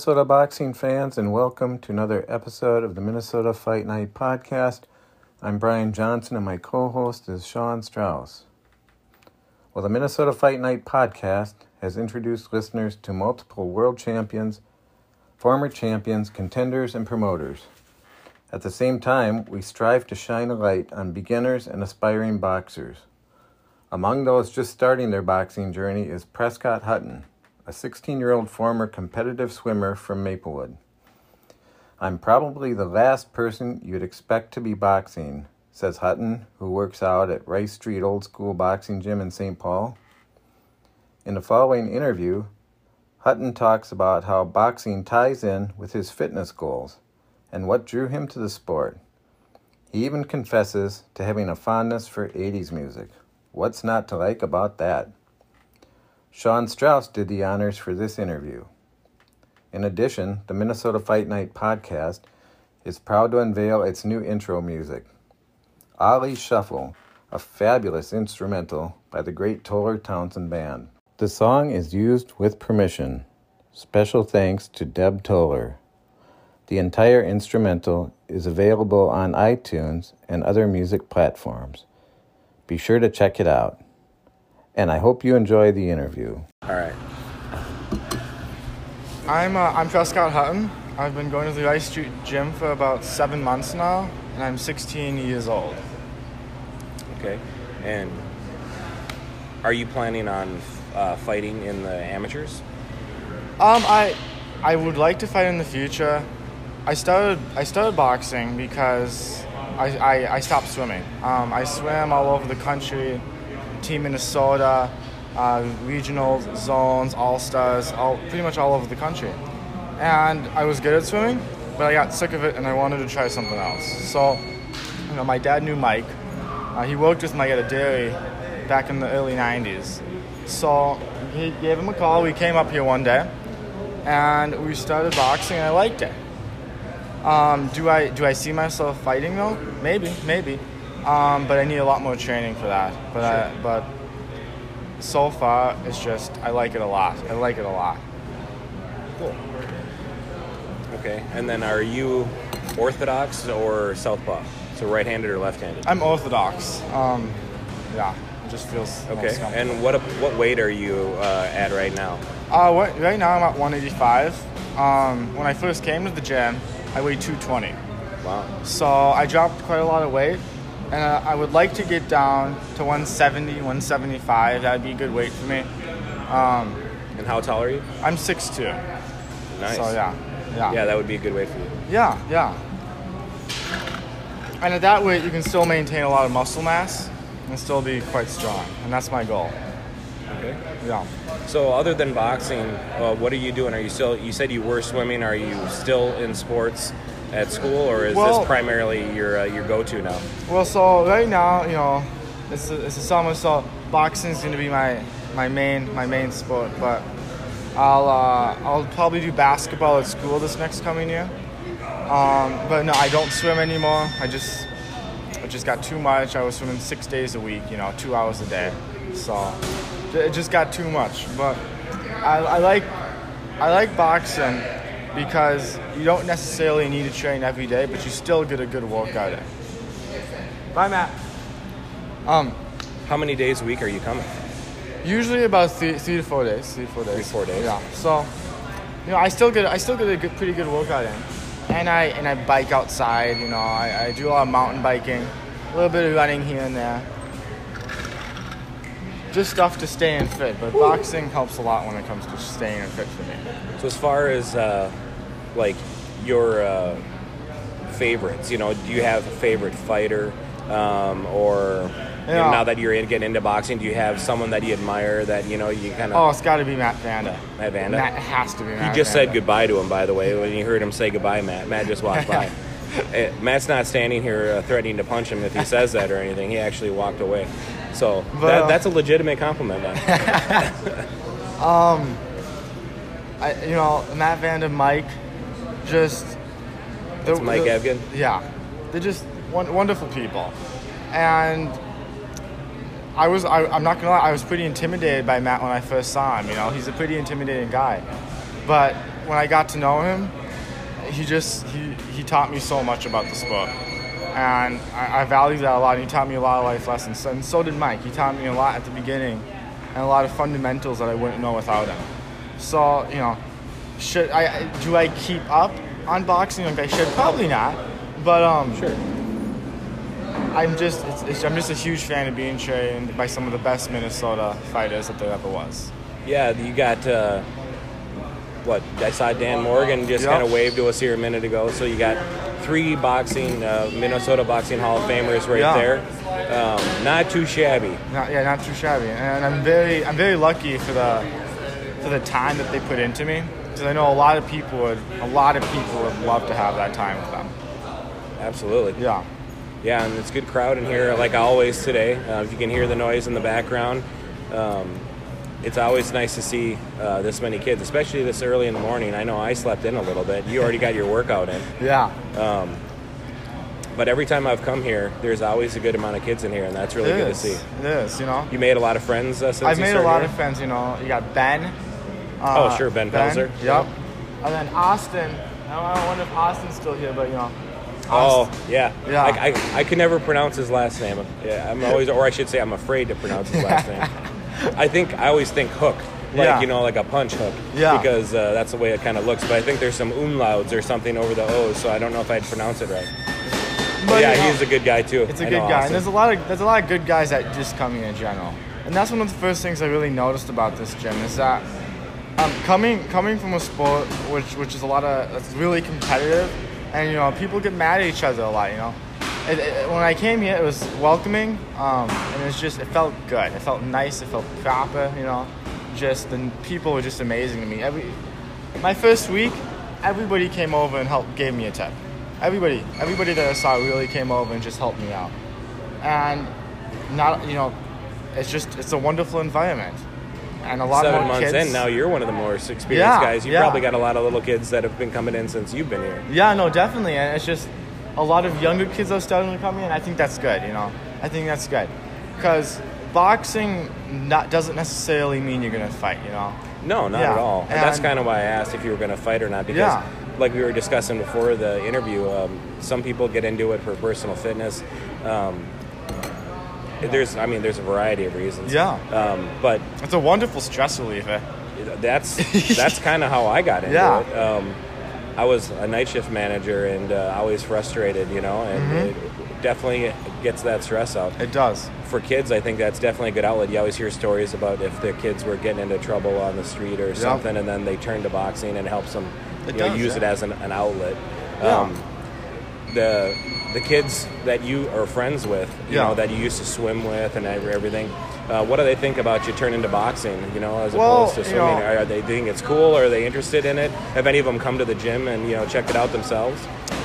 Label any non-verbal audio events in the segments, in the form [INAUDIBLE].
Minnesota boxing fans, and welcome to another episode of the Minnesota Fight Night podcast. I'm Brian Johnson, and my co host is Sean Strauss. Well, the Minnesota Fight Night podcast has introduced listeners to multiple world champions, former champions, contenders, and promoters. At the same time, we strive to shine a light on beginners and aspiring boxers. Among those just starting their boxing journey is Prescott Hutton a 16 year old former competitive swimmer from Maplewood. I'm probably the last person you'd expect to be boxing, says Hutton, who works out at Rice Street Old School Boxing Gym in St. Paul. In the following interview, Hutton talks about how boxing ties in with his fitness goals and what drew him to the sport. He even confesses to having a fondness for 80s music. What's not to like about that? Sean Strauss did the honors for this interview. In addition, the Minnesota Fight Night podcast is proud to unveil its new intro music, Ali Shuffle, a fabulous instrumental by the great Toler Townsend Band. The song is used with permission. Special thanks to Deb Toler. The entire instrumental is available on iTunes and other music platforms. Be sure to check it out and I hope you enjoy the interview. All right. I'm uh, I'm Prescott Hutton. I've been going to the Rice Street Gym for about seven months now, and I'm 16 years old. Okay. And are you planning on uh, fighting in the amateurs? Um, I I would like to fight in the future. I started I started boxing because I, I, I stopped swimming. Um, I swam all over the country Team Minnesota, uh, regional zones, all stars, all pretty much all over the country. And I was good at swimming, but I got sick of it and I wanted to try something else. So, you know, my dad knew Mike. Uh, he worked with Mike at a dairy back in the early 90s. So he gave him a call. We came up here one day and we started boxing and I liked it. Um, do I do I see myself fighting though? Maybe, maybe. Um, but I need a lot more training for that. But sure. I, but so far, it's just I like it a lot. I like it a lot. Cool. Okay, and then are you orthodox or southpaw? So right-handed or left-handed? I'm orthodox. Um, yeah, it just feels okay. And what what weight are you uh, at right now? Uh, what, right now I'm at 185. Um, when I first came to the gym, I weighed 220. Wow. So I dropped quite a lot of weight and uh, I would like to get down to 170, 175. That'd be a good weight for me. Um, and how tall are you? I'm 6'2". Nice. So yeah, yeah. Yeah, that would be a good weight for you. Yeah, yeah. And at that weight, you can still maintain a lot of muscle mass and still be quite strong, and that's my goal. Okay. Yeah. So, other than boxing, uh, what are you doing? Are you still? You said you were swimming. Are you still in sports? At school, or is well, this primarily your uh, your go-to now? Well, so right now, you know, it's a, it's a summer, so boxing is going to be my my main my main sport. But I'll uh, I'll probably do basketball at school this next coming year. Um, but no, I don't swim anymore. I just I just got too much. I was swimming six days a week, you know, two hours a day. So it just got too much. But I, I like I like boxing because you don't necessarily need to train every day, but you still get a good workout in. Bye, Matt. Um, how many days a week are you coming? Usually about three, three to four days. Three to four days. Three four days. Yeah. So, you know, I still get I still get a good, pretty good workout in, and I and I bike outside. You know, I, I do a lot of mountain biking, a little bit of running here and there just stuff to stay in fit. But Woo. boxing helps a lot when it comes to staying in fit for me. So as far as uh, like your uh, favorites, you know, do you have a favorite fighter, um, or you know, now that you're in, getting into boxing, do you have someone that you admire that you know you kind of? Oh, it's got to be Matt Vanda. Matt Vanda. Matt has to be. Matt you just Vanda. said goodbye to him, by the way. When you heard him say goodbye, Matt, Matt just walked [LAUGHS] by. Eh, Matt's not standing here uh, threatening to punch him if he says that or anything. He actually walked away. So but, that, that's a legitimate compliment. [LAUGHS] um, I, you know, Matt Vanda, Mike, just. That's Mike Evgen. Yeah, they're just wonderful people, and I was I, am not gonna lie, I was pretty intimidated by Matt when I first saw him. You know, he's a pretty intimidating guy, but when I got to know him, he just he, he taught me so much about the sport, and I, I value that a lot. He taught me a lot of life lessons, and so did Mike. He taught me a lot at the beginning, and a lot of fundamentals that I wouldn't know without him. So you know, should I do I keep up on boxing like I should? Probably not, but um, Sure. I'm just it's, it's, I'm just a huge fan of being trained by some of the best Minnesota fighters that there ever was. Yeah, you got uh, what? I saw Dan Morgan just Yep. kind of waved to us here a minute ago. So you got three boxing uh, Minnesota boxing Hall of Famers right Yeah. there. Um, not too shabby. Not, yeah, not too shabby, and I'm very I'm very lucky for the for the time that they put into me because I know a lot of people would a lot of people would love to have that time with them. Absolutely. Yeah, Yeah, and it's a good crowd in here, like always today. Uh, if you can hear the noise in the background, um, it's always nice to see uh, this many kids, especially this early in the morning. I know I slept in a little bit. You already got your workout in. yeah, But every time I've come here, there's always a good amount of kids in here, and that's really it good is. to see. It is, you know. You made a lot of friends uh, since I've you made a lot here? of friends. You know, you got Ben. Oh, uh, sure, Ben Pelzer. Yep. And then Austin. I don't- I wonder if Austin's still here, but you know. Oh, yeah. Yeah. I, I, I could never pronounce his last name. Yeah, I'm always, or I should say, I'm afraid to pronounce his last [LAUGHS] name. I think I always think hook, like Yeah. you know, like a punch hook. Yeah. Because uh, that's the way it kind of looks. But I think there's some umlauts or something over the O's, so I don't know if I'd pronounce it right. But But, yeah, you know, he's a good guy too. It's a good guy, Austin. and there's a lot of there's a lot of good guys that just come here in general, and that's one of the first things I really noticed about this gym is that um, coming coming from a sport which which is a lot of it's really competitive, and you know people get mad at each other a lot. You know, it, it, when I came here, it was welcoming, um, and it's just it felt good. It felt nice. It felt proper. You know, just the people were just amazing to me. Every my first week, everybody came over and helped gave me a tip. Everybody, everybody that I saw really came over and just helped me out. And not, you know, it's just it's a wonderful environment. And a lot Seven more months kids. in, now you're one of the more experienced Yeah, guys. You yeah. probably got a lot of little kids that have been coming in since you've been here. Yeah, no, definitely. And it's just a lot of younger kids are starting to come in. I think that's good, you know. I think that's good. Because boxing not, doesn't necessarily mean you're going to fight, you know. No, not Yeah, at all. And, that's kind of why I asked if you were going to fight or not. Because, Yeah. like we were discussing before the interview, um, some people get into it for personal fitness. Um, There's, I mean, there's a variety of reasons. Yeah. Um, but It's a wonderful stress reliever. that's that's [LAUGHS] kind of how I got into Yeah. it. I was a night shift manager and uh, always frustrated, you know, and it definitely gets that stress out. It does. For kids, I think that's definitely a good outlet. You always hear stories about if the kids were getting into trouble on the street or something, and then they turn to boxing and helps them It you know, does, use it as an, an outlet. Yeah. Um, the the kids that you are friends with, you Yeah. know, that you used to swim with and everything. Uh, what do they think about you turning to boxing? You know, as Well, opposed to you swimming. know- are they think it's cool? Or are they interested in it? Have any of them come to the gym and you know checked it out themselves?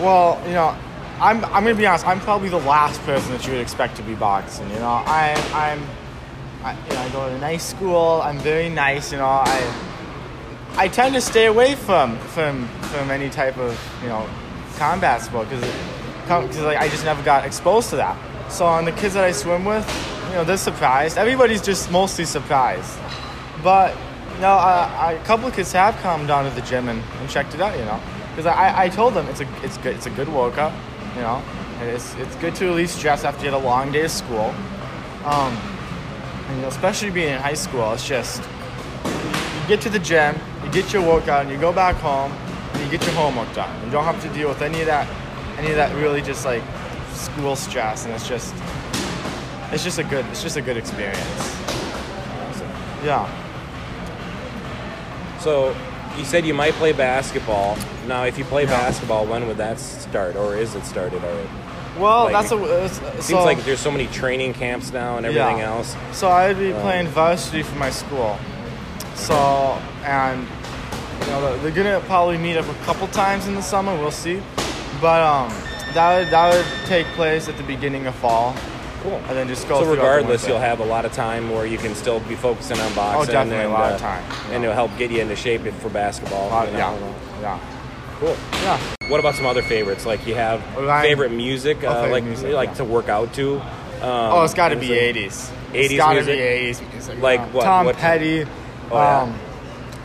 Well, you know, I'm, I'm gonna be honest. I'm probably the last person that you would expect to be boxing. You know, I, I'm, I, you know, I go to a nice school. I'm very nice. You know, I, I tend to stay away from from from any type of you know combat sport because because like I just never got exposed to that. So on the kids that I swim with, you know, they're surprised. Everybody's just mostly surprised. But you know, a couple of kids have come down to the gym and, and checked it out. You know, because I, I told them it's a it's good it's a good workout. You know, it's it's good to release stress after you had a long day of school. Um, and, you know, especially being in high school, it's just you get to the gym, you get your workout, and you go back home, you get your homework done. You don't have to deal with any of that, any of that really just like school stress, and it's just, it's just a good, it's just a good experience. Yeah. So you said you might play basketball. Now, if you play Yeah. basketball, when would that start, or is it started already? Well, Like, that's a. It so, seems like there's so many training camps now and everything Yeah. else. So I'd be um, playing varsity for my school. So and you know they're gonna probably meet up a couple times in the summer. We'll see, but um, that would that would take place at the beginning of fall, Cool. and then just go. So regardless, you'll have a lot of time where you can still be focusing on boxing. Oh, definitely a and, lot of uh, time, and it'll help get you into shape for basketball. Uh, you know? yeah, yeah, Cool. yeah. What about some other favorites? Like you have favorite music, uh, favorite like music, like yeah. to work out to. Um, Oh, it's got to be '80s. 80s It's got to music? be '80s music. Like what- Tom what- Petty, Oh, yeah.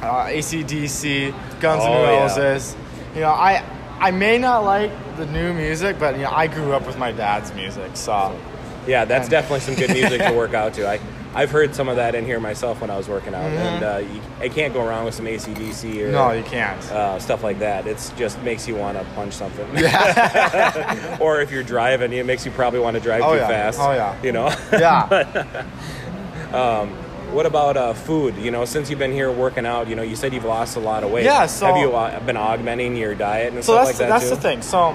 Um, uh, ACDC, Guns N' Oh, yeah. Roses. You know, I I may not like the new music, but you know, I grew up with my dad's music, so Yeah, that's And- definitely some good music to work out to. I, [LAUGHS] I've heard some of that in here myself when I was working out, and uh, you, I can't go wrong with some ACDC or Mm-hmm. no, you can't. uh, stuff like that. It just makes you want to punch something. Yeah. [LAUGHS] or if you're driving, it makes you probably want to drive Oh, too yeah. fast. Oh, yeah. You know. yeah. [LAUGHS] what about uh, food? You know, since you've been here working out, you know, you said you've lost a lot of weight. Yeah, so- have you uh, been augmenting your diet and So stuff like that that's too? the thing. So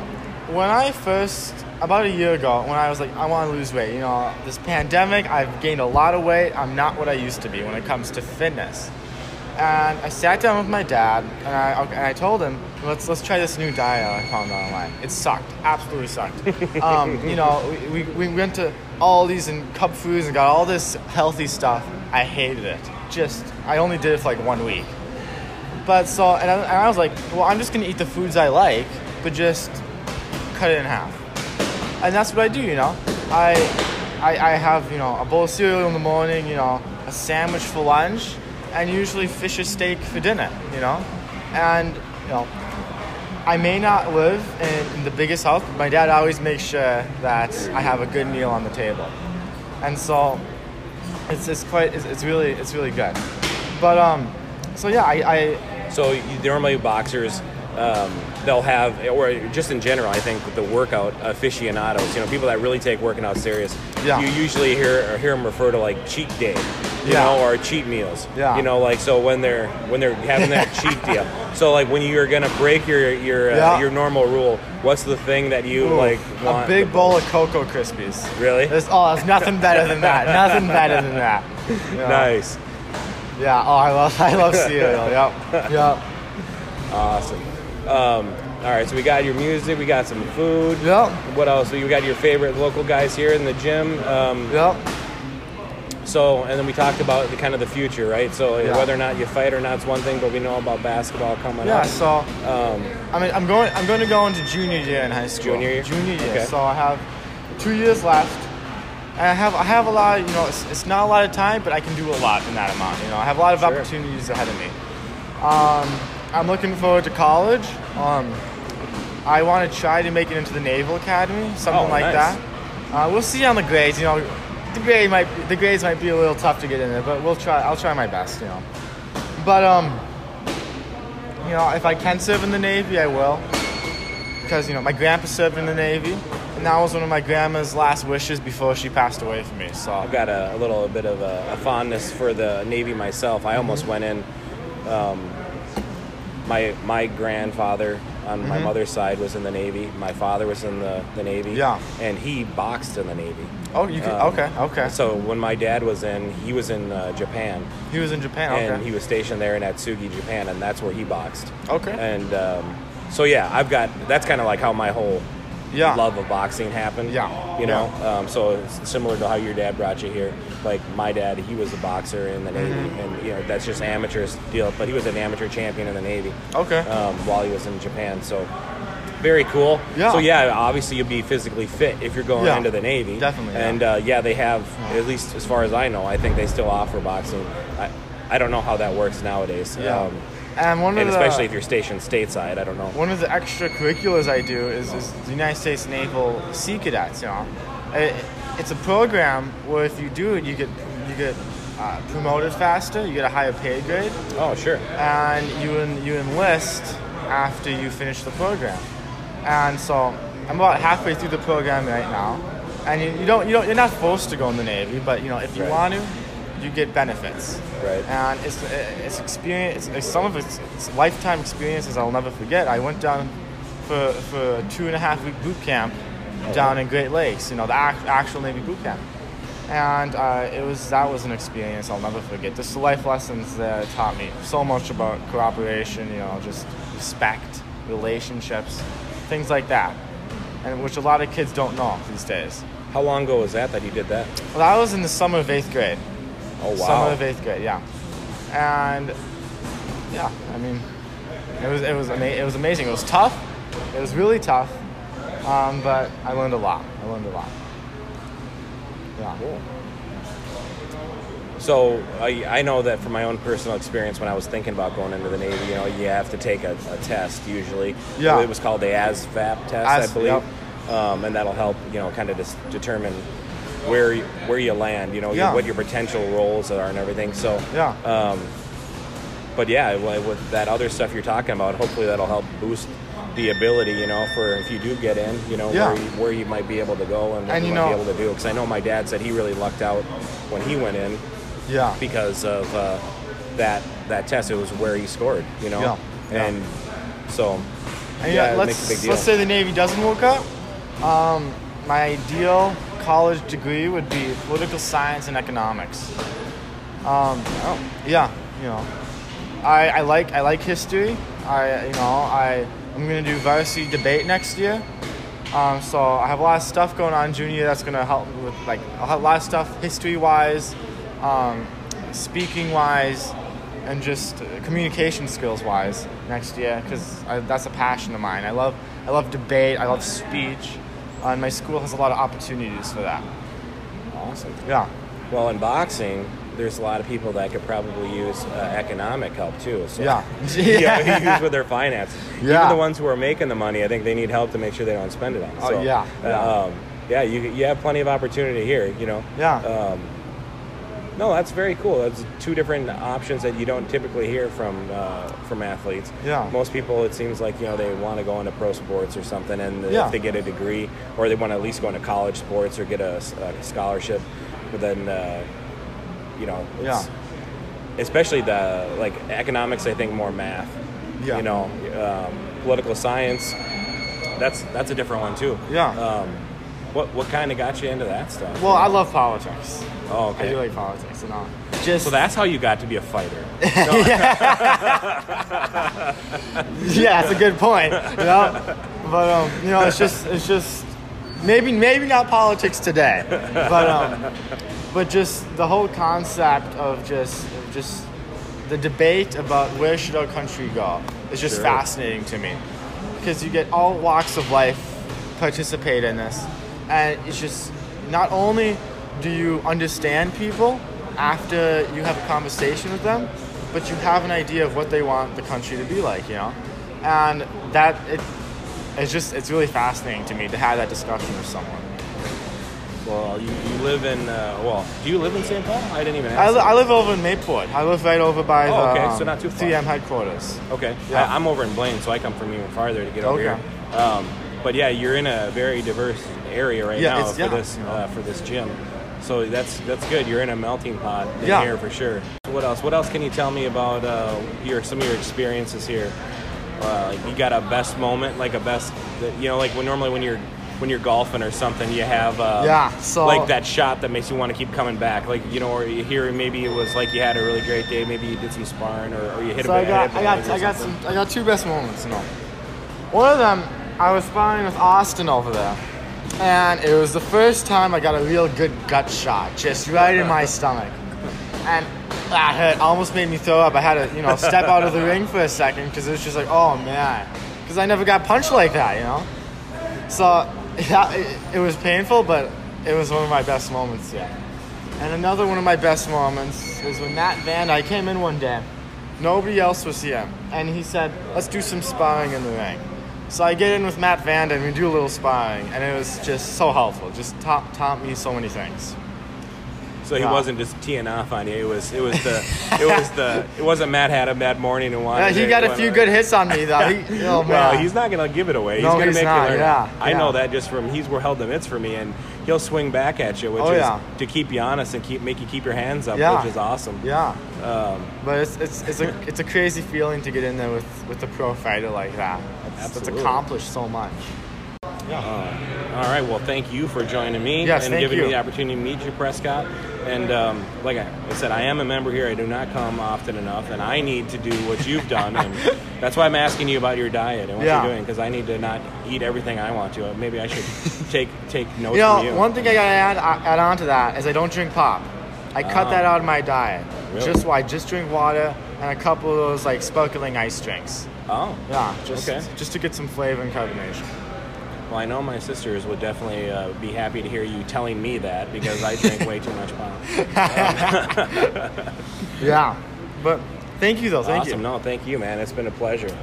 when I first about a year ago, when I was like, I want to lose weight, you know, this pandemic, I've gained a lot of weight. I'm not what I used to be when it comes to fitness. And I sat down with my dad, and I and I told him, let's let's try this new diet I found online. It sucked, absolutely sucked. um, [LAUGHS] you know, we, we, we went to all these and Cub Foods and got all this healthy stuff. I hated it. Just I only did it for like one week. But so, and I, and I was like, well, I'm just gonna eat the foods I like, but just cut it in half. And that's what I do, you know. I, I, I have, you know, a bowl of cereal in the morning, you know, a sandwich for lunch, and usually fish or steak for dinner, you know. And, you know, I may not live in, in the biggest house, but my dad always makes sure that I have a good meal on the table. And so, it's, it's quite, it's, it's really, it's really good. But, um, so yeah, I, I So you, normally boxers, um, they'll have, or just in general, I think the workout aficionados, you know, people that really take working out serious. Yeah. You usually hear or hear them refer to like cheat day, you Yeah. know, or cheat meals. Yeah. You know, like so when they're when they're having that [LAUGHS] cheat deal. So like when you're gonna break your your uh, Yeah. your normal rule, what's the thing that you Ooh, like a big bowl of Cocoa Krispies. Really? There's, oh, there's nothing better than that. [LAUGHS] Nothing better than that. Yeah. Nice. Yeah. Oh, I love I love cereal. [LAUGHS] Yep. Yep. Awesome. Um, all right, so we got your music, we got some food. Yep. What else? So you got your favorite local guys here in the gym. Um, Yep. So, and then we talked about the kind of the future, right? So Yeah. whether or not you fight or not is one thing, but we know about basketball coming Yeah. up. Yeah. So Um, I mean, I'm going. I'm going to go into junior year in high school. Junior year? Junior year. Okay. So I have two years left. And I have I have a lot. You know, it's, it's not a lot of time, but I can do a lot in that amount. You know, I have a lot of Sure. opportunities ahead of me. Um, I'm looking forward to college. Um, I want to try to make it into the Naval Academy, something Oh, like nice. that. Uh, we'll see on the grades. You know, the grade might be, the grades might be a little tough to get in there, but we'll try. I'll try my best. You know, but um, you know, if I can serve in the Navy, I will. Because, you know, my grandpa served in the Navy, and that was one of my grandma's last wishes before she passed away from me. So, I've got a, a little bit of a, a fondness for the Navy myself. I almost went in. Um, my my grandfather on my mother's side was in the Navy. My father was in the, the Navy. Mm-hmm. Yeah. And he boxed in the Navy. oh, you can, Um, okay, okay. So when my dad was in, he was in uh, Japan. he was in Japan, okay. and he was stationed there in Atsugi, Japan, and that's where he boxed. Okay. And um, so yeah, I've got that's kind of like how my whole Yeah. love of boxing happened. Yeah. You know, um, so similar to how your dad brought you here. Like my dad, he was a boxer in the Navy, Mm-hmm. and you know that's just amateur deal. But he was an amateur champion in the Navy. Okay. Um, while he was in Japan, so. Very cool. Yeah. So yeah, obviously you'll be physically fit if you're going Yeah. into the Navy. Definitely, yeah. And uh, yeah, they have at least as far as I know. I think they still offer boxing. I, I don't know how that works nowadays. yeah. Um, and one and of the, especially if you're stationed stateside, I don't know. one of the extracurriculars I do is, is the United States Naval Sea Cadets. You know, it, it's a program where if you do it, you get you get uh, promoted faster, you get a higher pay grade, Oh, sure. and you en- you enlist after you finish the program. And so I'm about halfway through the program right now, and you, you don't you don't you're not forced to go in the Navy, but you know if you Right. want to, you get benefits. Right. And it's it's experience. It's, some of it's, it's lifetime experiences I'll never forget. I went down for for a two and a half week boot camp down in Great Lakes. You know the act, actual Navy boot camp. And uh, it was that was an experience I'll never forget. Just the life lessons that taught me so much about cooperation. You know, just respect, relationships, things like that, and which a lot of kids don't know these days. How long ago was that that you did that? Well, that was in the summer of eighth grade. Oh wow. Summer of eighth grade, yeah. And yeah, I mean, it was it was ama- it was amazing. It was tough. It was really tough, um, but I learned a lot. I learned a lot. Yeah. Cool. So I, I know that from my own personal experience, when I was thinking about going into the Navy, you know, you have to take a, a test usually. Yeah. It was called the ASVAB test, As- I believe, yep. um, and that'll help you know kind of just determine where you, where you land. You know, your- Yeah. what your potential roles are and everything. So Yeah. Um, but yeah, with that other stuff you're talking about, hopefully that'll help boost the ability, you know, for if you do get in, you know, Yeah. where, you, where you might be able to go and what And you, you might know- be able to do. Because I know my dad said he really lucked out when he went in Yeah. because of uh, that that test. It was where he scored, you know, Yeah. Yeah. and so And yeah, yeah, let's makes a big deal. let's say the Navy doesn't work out. Um, my ideal college degree would be political science and economics. Um, oh, yeah, you know, I, I like I like history. I you know I I'm gonna do varsity debate next year. Um, so I have a lot of stuff going on junior that's gonna help with like a lot of stuff history wise, um, speaking wise, and just communication skills wise next year because that's a passion of mine. I love I love debate. I love speech. Uh, and my school has a lot of opportunities for that. awesome. Yeah. Well, in boxing, there's a lot of people that could probably use uh, economic help too. So. Yeah. [LAUGHS] [LAUGHS] yeah, use with their finances. Yeah. Even the ones who are making the money, I think they need help to make sure they don't spend it on. Oh, yeah, uh, yeah. Um, yeah, you you have plenty of opportunity here. You know. Yeah. Um, no, that's very cool. That's two different options that you don't typically hear from uh, from athletes. Yeah. Most people, it seems like you know they want to go into pro sports or something, and Yeah. if they get a degree, or they want to at least go into college sports or get a scholarship, but then uh, you know, it's, especially the like economics. I think more math. Yeah. You know, um, political science. That's that's a different one too. Yeah. Um, what what kind of got you into that stuff? Well, I love politics. Oh, I okay. do like politics and all. Just so that's how you got to be a fighter. [LAUGHS] yeah, that's a good point. You know? But um, you know, it's just it's just maybe maybe not politics today, but um, but just the whole concept of just of just the debate about where should our country go is just Sure. fascinating to me because you get all walks of life participate in this, and it's just not only do you understand people after you have a conversation with them, but you have an idea of what they want the country to be like, you know, and that it it's just it's really fascinating to me to have that discussion with someone. well, you, you live in uh, well, do you live in St. Paul? I didn't even ask. I, li- I live over in Maplewood. I live right over by Oh, the okay, um, so not too far. 3M headquarters. Okay. Yeah. I, I'm over in Blaine, so I come from even farther to get over Okay. here. Um, but yeah, you're in a very diverse area right Yeah, now for yeah, this uh, for this gym. So that's that's good. You're in a melting pot in Yeah. here for sure. What else? What else can you tell me about uh, your some of your experiences here? Uh, like you got a best moment, like a best, you know, like when normally when you're when you're golfing or something, you have uh, Yeah, so- like that shot that makes you want to keep coming back. Like you know, or you hear maybe it was like you had a really great day, maybe you did some sparring, or, or you hit So a I got I got I got some I got two best moments, you know. One of them, I was sparring with Austin over there, and it was the first time I got a real good gut shot, just right in my [LAUGHS] stomach, and that hurt. Almost made me throw up. I had to you know step out of the ring for a second because it was just like oh man, because I never got punched like that, you know. So [LAUGHS] yeah, it, it was painful, but it was one of my best moments yet. And another one of my best moments was when Matt Vanda came in one day. Nobody else was here. And he said, let's do some sparring in the ring. So I get in with Matt Van and we do a little sparring. And it was just so helpful. Just taught, taught me so many things. So he Yeah. wasn't just teeing off on you. It was it was the it was the it wasn't Matt had a bad morning and wanted. Yeah, he got a few good hits on me, though. He, [LAUGHS] oh, man. Well, he's not gonna give it away. He's No, gonna he's make not, you learn. yeah, I know that just from he's held the mitts for me, and he'll swing back at you, which Oh, is yeah. to keep you honest and keep make you keep your hands up, Yeah. which is awesome. Yeah. Um, But it's, it's, it's, a, it's a crazy feeling to get in there with, with a pro fighter like that. It's, accomplished so much. All right. Well, thank you for joining me Yes, and giving me the opportunity to meet you, Prescott. And um, like I, said, I am a member here. I do not come often enough, and I need to do what you've done. and [LAUGHS] that's why I'm asking you about your diet and what Yeah. you're doing because I need to not eat everything I want to. Maybe I should take take notes You know, from you. one thing I gotta add, add on to that is I don't drink pop. I cut Oh. that out of my diet. Really? Just why? Just drink water and a couple of those like sparkling ice drinks. oh, Yeah, just Okay. just to get some flavor and carbonation. Well, I know my sisters would definitely uh, be happy to hear you telling me that because I drink way too much pop. [LAUGHS] yeah, but thank you though. Thank awesome. you. No, thank you, man. It's been a pleasure.